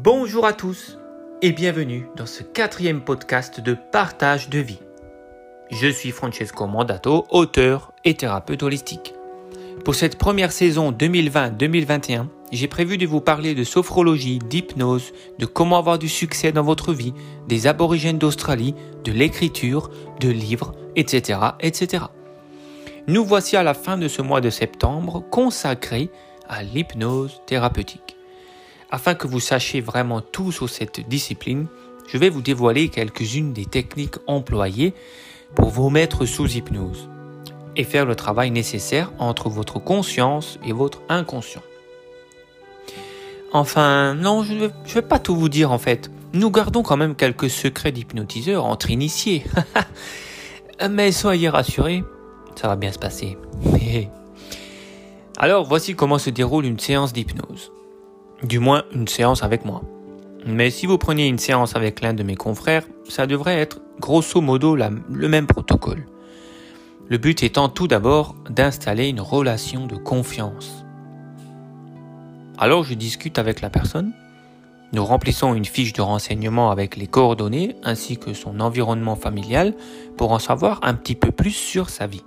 Bonjour à tous et bienvenue dans ce quatrième podcast de partage de vie. Je suis Francesco Mandato, auteur et thérapeute holistique. Pour cette première saison 2020-2021, j'ai prévu de vous parler de sophrologie, d'hypnose, de comment avoir du succès dans votre vie, des aborigènes d'Australie, de l'écriture, de livres, etc., etc. Nous voici à la fin de ce mois de septembre consacré à l'hypnose thérapeutique. Afin que vous sachiez vraiment tout sur cette discipline, je vais vous dévoiler quelques-unes des techniques employées pour vous mettre sous hypnose et faire le travail nécessaire entre votre conscience et votre inconscient. Enfin, non, je ne vais pas tout vous dire en fait. Nous gardons quand même quelques secrets d'hypnotiseur entre initiés. Mais soyez rassurés, ça va bien se passer. Alors voici comment se déroule une séance d'hypnose. Du moins une séance avec moi. Mais si vous preniez une séance avec l'un de mes confrères, ça devrait être grosso modo le même protocole. Le but étant tout d'abord d'installer une relation de confiance. Alors je discute avec la personne, nous remplissons une fiche de renseignement avec les coordonnées ainsi que son environnement familial pour en savoir un petit peu plus sur sa vie.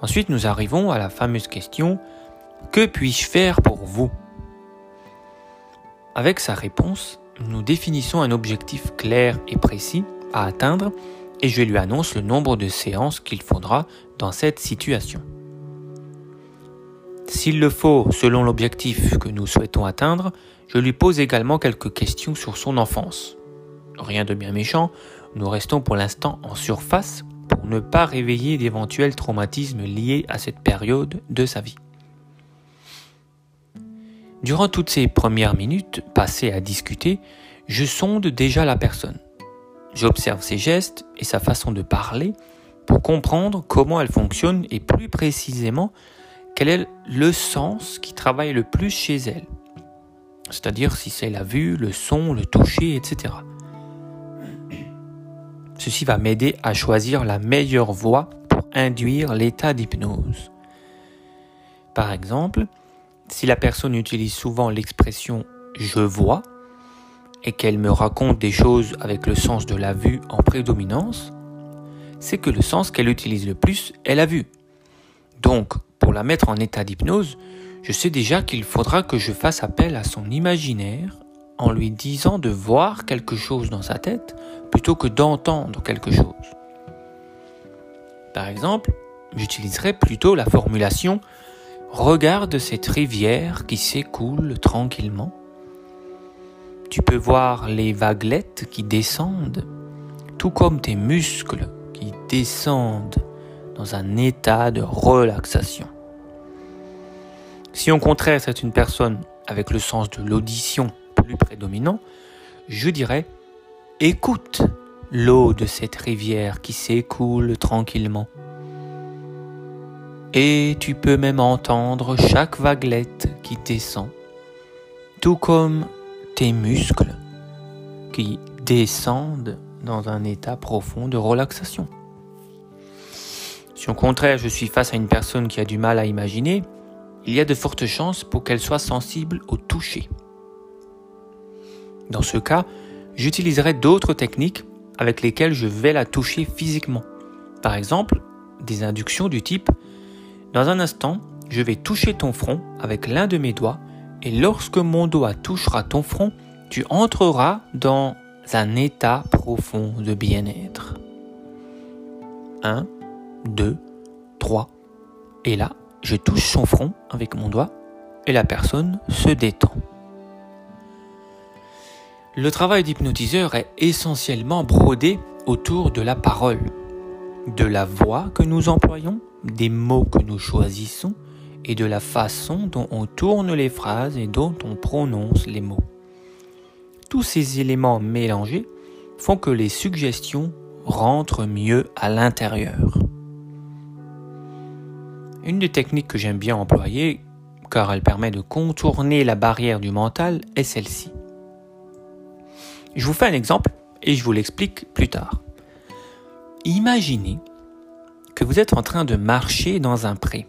Ensuite nous arrivons à la fameuse question Que puis-je faire pour vous? Avec sa réponse, nous définissons un objectif clair et précis à atteindre et je lui annonce le nombre de séances qu'il faudra dans cette situation. S'il le faut, selon l'objectif que nous souhaitons atteindre, je lui pose également quelques questions sur son enfance. Rien de bien méchant, nous restons pour l'instant en surface pour ne pas réveiller d'éventuels traumatismes liés à cette période de sa vie. Durant toutes ces premières minutes passées à discuter, je sonde déjà la personne. J'observe ses gestes et sa façon de parler pour comprendre comment elle fonctionne et plus précisément quel est le sens qui travaille le plus chez elle. C'est-à-dire si c'est la vue, le son, le toucher, etc. Ceci va m'aider à choisir la meilleure voie pour induire l'état d'hypnose. Par exemple, si la personne utilise souvent l'expression je vois et qu'elle me raconte des choses avec le sens de la vue en prédominance, c'est que le sens qu'elle utilise le plus est la vue. Donc, pour la mettre en état d'hypnose, je sais déjà qu'il faudra que je fasse appel à son imaginaire en lui disant de voir quelque chose dans sa tête plutôt que d'entendre quelque chose. Par exemple, j'utiliserai plutôt la formulation Regarde cette rivière qui s'écoule tranquillement. Tu peux voir les vaguelettes qui descendent, tout comme tes muscles qui descendent dans un état de relaxation. Si au contraire c'est une personne avec le sens de l'audition plus prédominant, je dirais écoute l'eau de cette rivière qui s'écoule tranquillement. Et tu peux même entendre chaque vaguelette qui descend, tout comme tes muscles qui descendent dans un état profond de relaxation. Si au contraire je suis face à une personne qui a du mal à imaginer, il y a de fortes chances pour qu'elle soit sensible au toucher. Dans ce cas, j'utiliserai d'autres techniques avec lesquelles je vais la toucher physiquement. Par exemple, des inductions du type dans un instant, je vais toucher ton front avec l'un de mes doigts et lorsque mon doigt touchera ton front, tu entreras dans un état profond de bien-être. 1, 2, 3. Et là, je touche son front avec mon doigt et la personne se détend. Le travail d'hypnotiseur est essentiellement brodé autour de la parole, de la voix que nous employons des mots que nous choisissons et de la façon dont on tourne les phrases et dont on prononce les mots. Tous ces éléments mélangés font que les suggestions rentrent mieux à l'intérieur. Une des techniques que j'aime bien employer, car elle permet de contourner la barrière du mental, est celle-ci. Je vous fais un exemple et je vous l'explique plus tard. Imaginez que vous êtes en train de marcher dans un pré.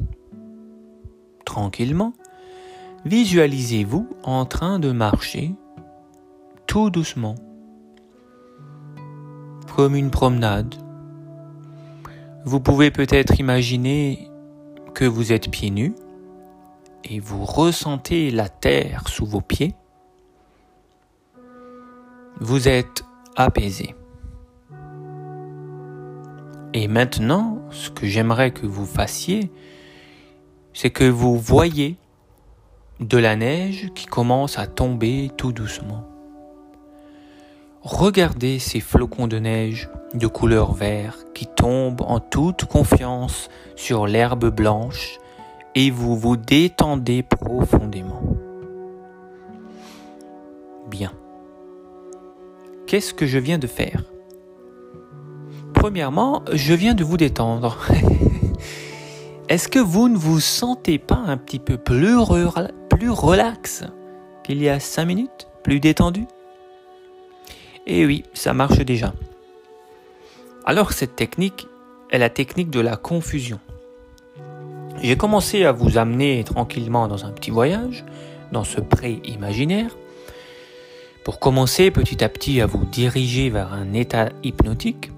Tranquillement, visualisez-vous en train de marcher tout doucement, comme une promenade. Vous pouvez peut-être imaginer que vous êtes pieds nus et vous ressentez la terre sous vos pieds. Vous êtes apaisé. Et maintenant, ce que j'aimerais que vous fassiez, c'est que vous voyez de la neige qui commence à tomber tout doucement. Regardez ces flocons de neige de couleur vert qui tombent en toute confiance sur l'herbe blanche et vous vous détendez profondément. Bien. Qu'est-ce que je viens de faire? Premièrement, je viens de vous détendre. Est-ce que vous ne vous sentez pas un petit peu plus, plus relax qu'il y a 5 minutes Plus détendu? Eh oui, ça marche déjà. Alors cette technique est la technique de la confusion. J'ai commencé à vous amener tranquillement dans un petit voyage, dans ce pré imaginaire, pour commencer petit à petit à vous diriger vers un état hypnotique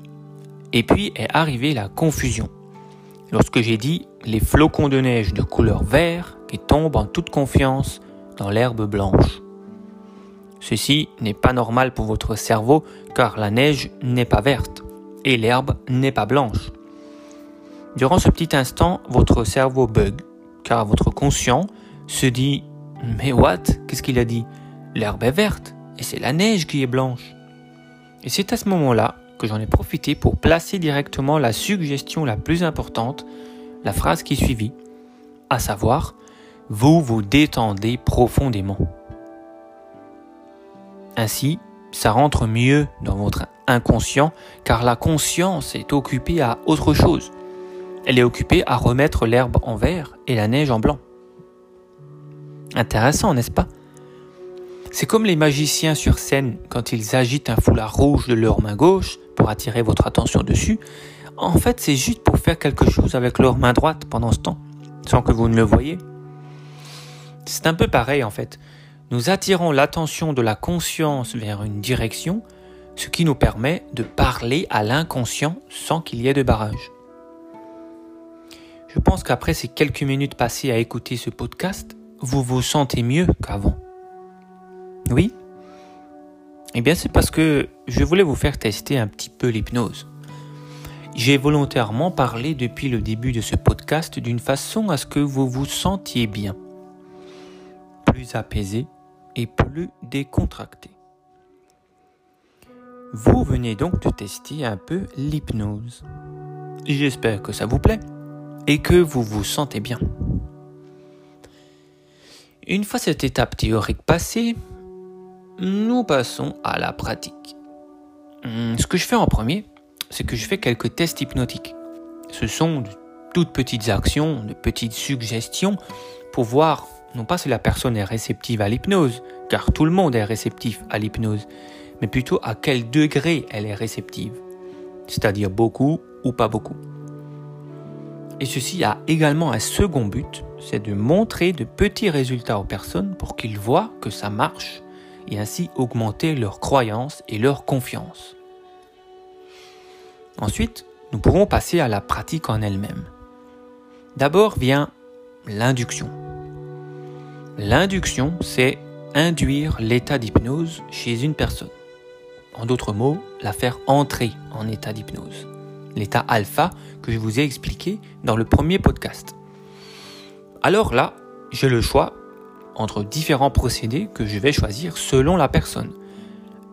et puis est arrivée la confusion. Lorsque j'ai dit les flocons de neige de couleur vert qui tombent en toute confiance dans l'herbe blanche. Ceci n'est pas normal pour votre cerveau car la neige n'est pas verte et l'herbe n'est pas blanche. Durant ce petit instant, votre cerveau bug car votre conscient se dit Mais what? Qu'est-ce qu'il a dit? L'herbe est verte et c'est la neige qui est blanche. Et c'est à ce moment-là j'en ai profité pour placer directement la suggestion la plus importante, la phrase qui suivit, à savoir, vous vous détendez profondément. Ainsi, ça rentre mieux dans votre inconscient car la conscience est occupée à autre chose. Elle est occupée à remettre l'herbe en vert et la neige en blanc. Intéressant, n'est-ce pas? C'est comme les magiciens sur scène quand ils agitent un foulard rouge de leur main gauche pour attirer votre attention dessus, en fait c'est juste pour faire quelque chose avec leur main droite pendant ce temps, sans que vous ne le voyez. C'est un peu pareil en fait. Nous attirons l'attention de la conscience vers une direction, ce qui nous permet de parler à l'inconscient sans qu'il y ait de barrage. Je pense qu'après ces quelques minutes passées à écouter ce podcast, vous vous sentez mieux qu'avant. Oui? Eh bien, c'est parce que je voulais vous faire tester un petit peu l'hypnose. J'ai volontairement parlé depuis le début de ce podcast d'une façon à ce que vous vous sentiez bien, plus apaisé et plus décontracté. Vous venez donc de tester un peu l'hypnose. J'espère que ça vous plaît et que vous vous sentez bien. Une fois cette étape théorique passée, nous passons à la pratique. Hmm, ce que je fais en premier, c'est que je fais quelques tests hypnotiques. Ce sont de toutes petites actions, de petites suggestions pour voir non pas si la personne est réceptive à l'hypnose, car tout le monde est réceptif à l'hypnose, mais plutôt à quel degré elle est réceptive, c'est-à-dire beaucoup ou pas beaucoup. Et ceci a également un second but, c'est de montrer de petits résultats aux personnes pour qu'ils voient que ça marche et ainsi augmenter leur croyance et leur confiance. Ensuite, nous pouvons passer à la pratique en elle-même. D'abord vient l'induction. L'induction, c'est induire l'état d'hypnose chez une personne. En d'autres mots, la faire entrer en état d'hypnose. L'état alpha que je vous ai expliqué dans le premier podcast. Alors là, j'ai le choix entre différents procédés que je vais choisir selon la personne.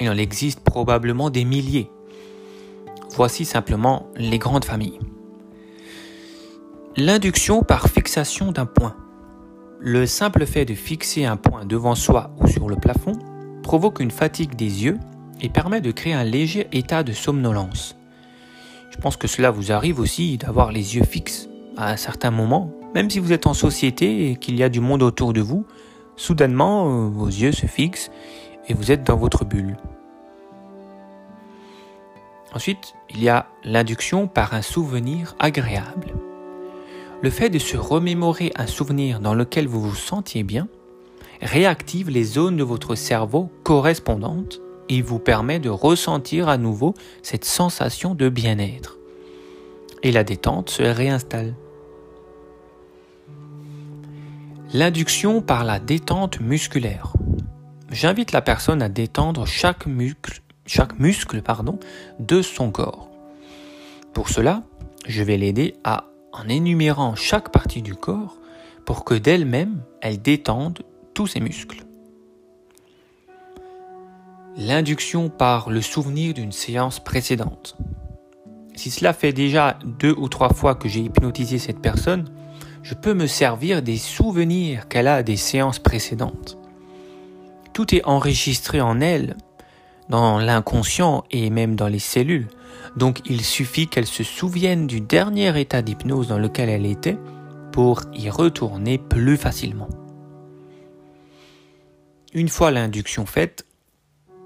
Il en existe probablement des milliers. Voici simplement les grandes familles. L'induction par fixation d'un point. Le simple fait de fixer un point devant soi ou sur le plafond provoque une fatigue des yeux et permet de créer un léger état de somnolence. Je pense que cela vous arrive aussi d'avoir les yeux fixes à un certain moment, même si vous êtes en société et qu'il y a du monde autour de vous, Soudainement, euh, vos yeux se fixent et vous êtes dans votre bulle. Ensuite, il y a l'induction par un souvenir agréable. Le fait de se remémorer un souvenir dans lequel vous vous sentiez bien réactive les zones de votre cerveau correspondantes et vous permet de ressentir à nouveau cette sensation de bien-être. Et la détente se réinstalle. L'induction par la détente musculaire. J'invite la personne à détendre chaque muscle, chaque muscle pardon, de son corps. Pour cela, je vais l'aider à en énumérant chaque partie du corps pour que d'elle-même, elle détende tous ses muscles. L'induction par le souvenir d'une séance précédente. Si cela fait déjà deux ou trois fois que j'ai hypnotisé cette personne, je peux me servir des souvenirs qu'elle a des séances précédentes. Tout est enregistré en elle, dans l'inconscient et même dans les cellules. Donc il suffit qu'elle se souvienne du dernier état d'hypnose dans lequel elle était pour y retourner plus facilement. Une fois l'induction faite,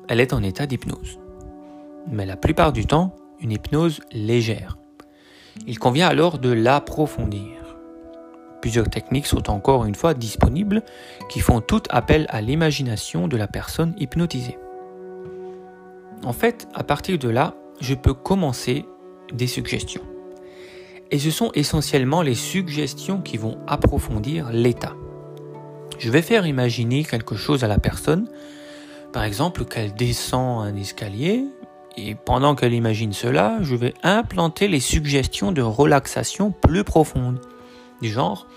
elle est en état d'hypnose. Mais la plupart du temps, une hypnose légère. Il convient alors de l'approfondir. Plusieurs techniques sont encore une fois disponibles qui font tout appel à l'imagination de la personne hypnotisée. En fait, à partir de là, je peux commencer des suggestions. Et ce sont essentiellement les suggestions qui vont approfondir l'état. Je vais faire imaginer quelque chose à la personne, par exemple qu'elle descend un escalier, et pendant qu'elle imagine cela, je vais implanter les suggestions de relaxation plus profondes. Du genre,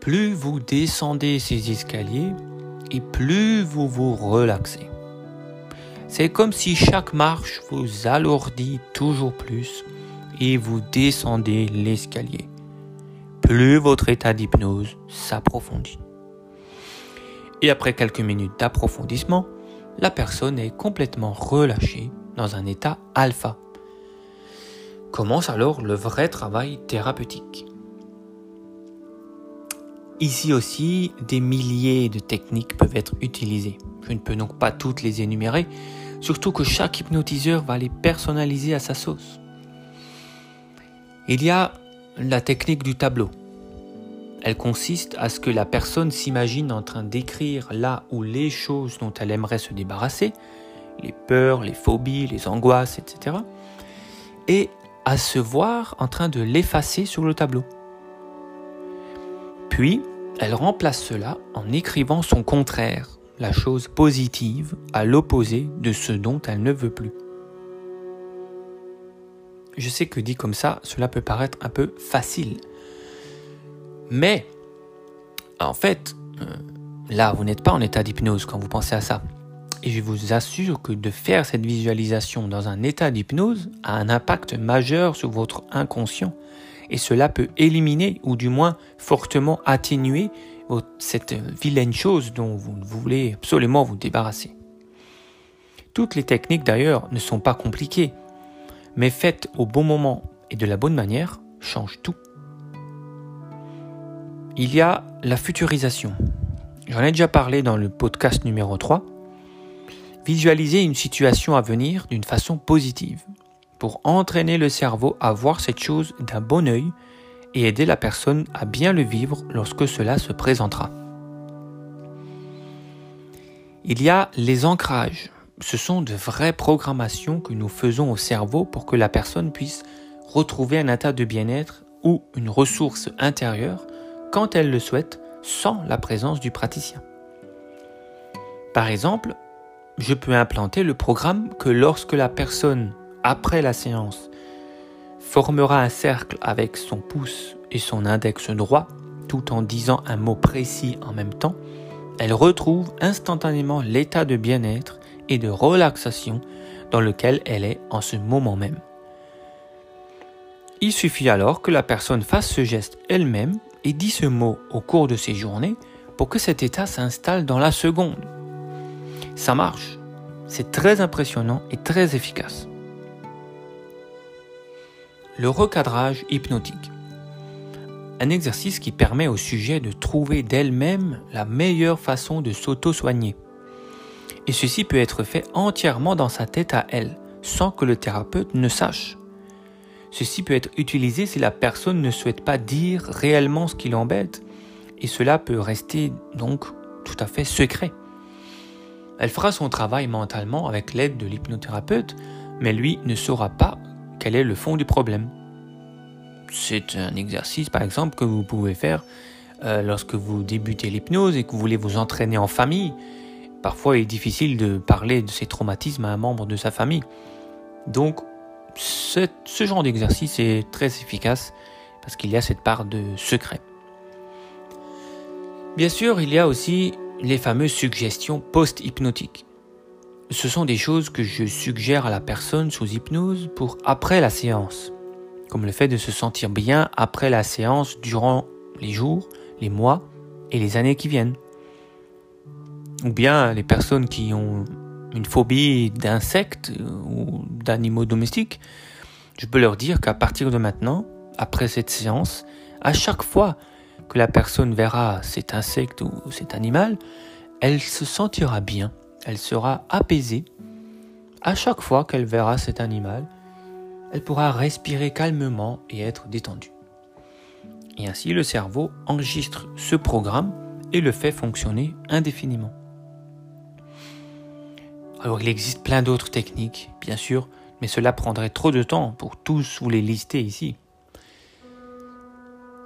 plus vous descendez ces escaliers, et plus vous vous relaxez. C'est comme si chaque marche vous alourdit toujours plus et vous descendez l'escalier. Plus votre état d'hypnose s'approfondit. Et après quelques minutes d'approfondissement, la personne est complètement relâchée dans un état alpha. Commence alors le vrai travail thérapeutique. Ici aussi, des milliers de techniques peuvent être utilisées. Je ne peux donc pas toutes les énumérer, Surtout que chaque hypnotiseur va les personnaliser à sa sauce. Il y a la technique du tableau. Elle consiste à ce que la personne s'imagine en train d'écrire là ou les choses dont elle aimerait se débarrasser, les peurs, les phobies, les angoisses, etc. Et à se voir en train de l'effacer sur le tableau. Puis, elle remplace cela en écrivant son contraire, la chose positive à l'opposé de ce dont elle ne veut plus. Je sais que dit comme ça, cela peut paraître un peu facile. Mais, en fait, euh, là, vous n'êtes pas en état d'hypnose quand vous pensez à ça. Et je vous assure que de faire cette visualisation dans un état d'hypnose a un impact majeur sur votre inconscient. Et cela peut éliminer, ou du moins fortement atténuer, cette vilaine chose dont vous voulez absolument vous débarrasser. Toutes les techniques d'ailleurs ne sont pas compliquées, mais faites au bon moment et de la bonne manière changent tout. Il y a la futurisation. J'en ai déjà parlé dans le podcast numéro 3. Visualiser une situation à venir d'une façon positive pour entraîner le cerveau à voir cette chose d'un bon œil et aider la personne à bien le vivre lorsque cela se présentera. Il y a les ancrages. Ce sont de vraies programmations que nous faisons au cerveau pour que la personne puisse retrouver un état de bien-être ou une ressource intérieure quand elle le souhaite sans la présence du praticien. Par exemple, je peux implanter le programme que lorsque la personne, après la séance, formera un cercle avec son pouce et son index droit, tout en disant un mot précis en même temps, elle retrouve instantanément l'état de bien-être et de relaxation dans lequel elle est en ce moment même. Il suffit alors que la personne fasse ce geste elle-même et dit ce mot au cours de ses journées pour que cet état s'installe dans la seconde. Ça marche. C'est très impressionnant et très efficace le recadrage hypnotique. Un exercice qui permet au sujet de trouver d'elle-même la meilleure façon de s'auto-soigner. Et ceci peut être fait entièrement dans sa tête à elle, sans que le thérapeute ne sache. Ceci peut être utilisé si la personne ne souhaite pas dire réellement ce qui l'embête, et cela peut rester donc tout à fait secret. Elle fera son travail mentalement avec l'aide de l'hypnothérapeute, mais lui ne saura pas quel est le fond du problème. C'est un exercice, par exemple, que vous pouvez faire euh, lorsque vous débutez l'hypnose et que vous voulez vous entraîner en famille. Parfois, il est difficile de parler de ses traumatismes à un membre de sa famille. Donc, ce genre d'exercice est très efficace parce qu'il y a cette part de secret. Bien sûr, il y a aussi les fameuses suggestions post-hypnotiques. Ce sont des choses que je suggère à la personne sous hypnose pour après la séance, comme le fait de se sentir bien après la séance durant les jours, les mois et les années qui viennent. Ou bien les personnes qui ont une phobie d'insectes ou d'animaux domestiques, je peux leur dire qu'à partir de maintenant, après cette séance, à chaque fois que la personne verra cet insecte ou cet animal, elle se sentira bien, elle sera apaisée. À chaque fois qu'elle verra cet animal, elle pourra respirer calmement et être détendue. Et ainsi le cerveau enregistre ce programme et le fait fonctionner indéfiniment. Alors il existe plein d'autres techniques, bien sûr, mais cela prendrait trop de temps pour tous vous les lister ici.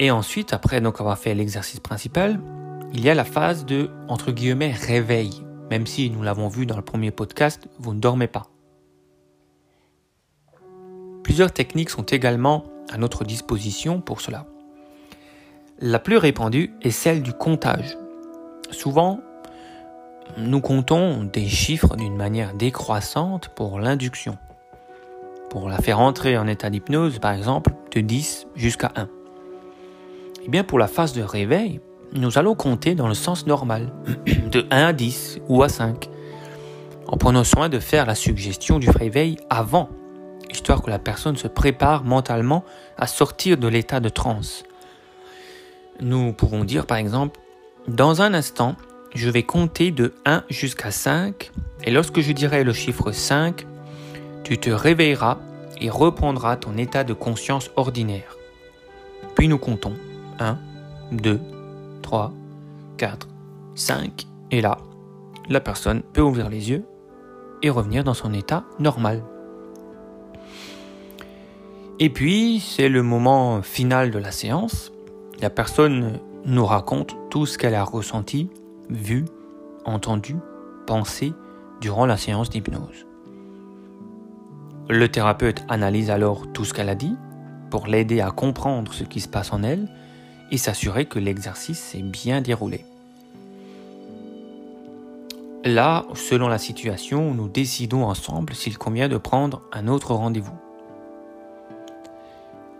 Et ensuite, après donc avoir fait l'exercice principal, il y a la phase de, entre guillemets, réveil. Même si nous l'avons vu dans le premier podcast, vous ne dormez pas. Plusieurs techniques sont également à notre disposition pour cela. La plus répandue est celle du comptage. Souvent, nous comptons des chiffres d'une manière décroissante pour l'induction. Pour la faire entrer en état d'hypnose, par exemple, de 10 jusqu'à 1. Eh bien, pour la phase de réveil, nous allons compter dans le sens normal, de 1 à 10 ou à 5, en prenant soin de faire la suggestion du réveil avant, histoire que la personne se prépare mentalement à sortir de l'état de transe. Nous pouvons dire par exemple, dans un instant, je vais compter de 1 jusqu'à 5, et lorsque je dirai le chiffre 5, tu te réveilleras et reprendras ton état de conscience ordinaire. Puis nous comptons. 1, 2, 3, 4, 5. Et là, la personne peut ouvrir les yeux et revenir dans son état normal. Et puis, c'est le moment final de la séance. La personne nous raconte tout ce qu'elle a ressenti, vu, entendu, pensé durant la séance d'hypnose. Le thérapeute analyse alors tout ce qu'elle a dit pour l'aider à comprendre ce qui se passe en elle et s'assurer que l'exercice s'est bien déroulé. Là, selon la situation, nous décidons ensemble s'il convient de prendre un autre rendez-vous.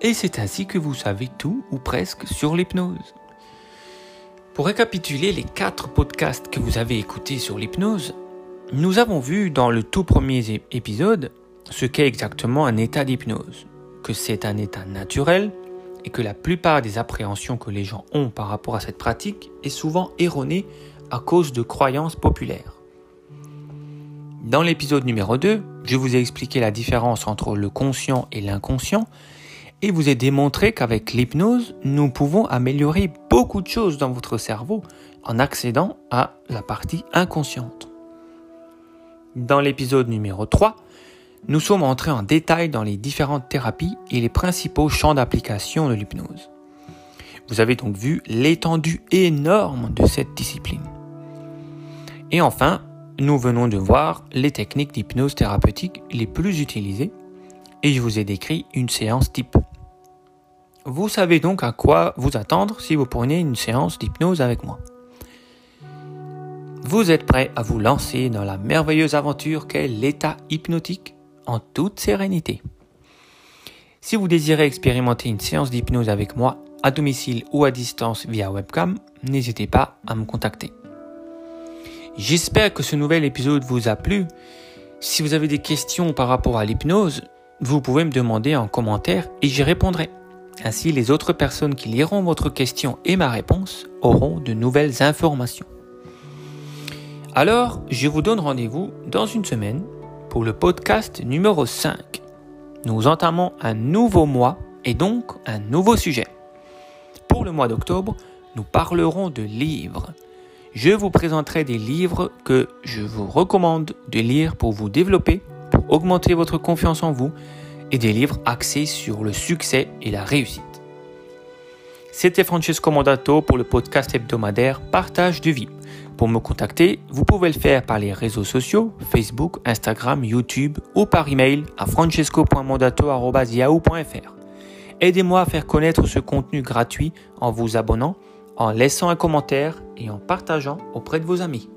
Et c'est ainsi que vous savez tout ou presque sur l'hypnose. Pour récapituler les quatre podcasts que vous avez écoutés sur l'hypnose, nous avons vu dans le tout premier épisode ce qu'est exactement un état d'hypnose, que c'est un état naturel et que la plupart des appréhensions que les gens ont par rapport à cette pratique est souvent erronée à cause de croyances populaires. Dans l'épisode numéro 2, je vous ai expliqué la différence entre le conscient et l'inconscient et vous ai démontré qu'avec l'hypnose, nous pouvons améliorer beaucoup de choses dans votre cerveau en accédant à la partie inconsciente. Dans l'épisode numéro 3, nous sommes entrés en détail dans les différentes thérapies et les principaux champs d'application de l'hypnose. Vous avez donc vu l'étendue énorme de cette discipline. Et enfin, nous venons de voir les techniques d'hypnose thérapeutique les plus utilisées et je vous ai décrit une séance type. Vous savez donc à quoi vous attendre si vous prenez une séance d'hypnose avec moi. Vous êtes prêt à vous lancer dans la merveilleuse aventure qu'est l'état hypnotique? En toute sérénité. Si vous désirez expérimenter une séance d'hypnose avec moi à domicile ou à distance via webcam, n'hésitez pas à me contacter. J'espère que ce nouvel épisode vous a plu. Si vous avez des questions par rapport à l'hypnose, vous pouvez me demander en commentaire et j'y répondrai. Ainsi, les autres personnes qui liront votre question et ma réponse auront de nouvelles informations. Alors, je vous donne rendez-vous dans une semaine pour le podcast numéro 5. Nous entamons un nouveau mois et donc un nouveau sujet. Pour le mois d'octobre, nous parlerons de livres. je vous présenterai des livres que je vous recommande de lire pour vous développer, pour augmenter votre confiance en vous, et des livres axés sur le succès et la réussite. C'était Francesco Mandato pour le podcast hebdomadaire Partage de vie. Pour me contacter, vous pouvez le faire par les réseaux sociaux, Facebook, Instagram, YouTube ou par email à francesco.mandato.yahoo.fr. Aidez-moi à faire connaître ce contenu gratuit en vous abonnant, en laissant un commentaire et en partageant auprès de vos amis.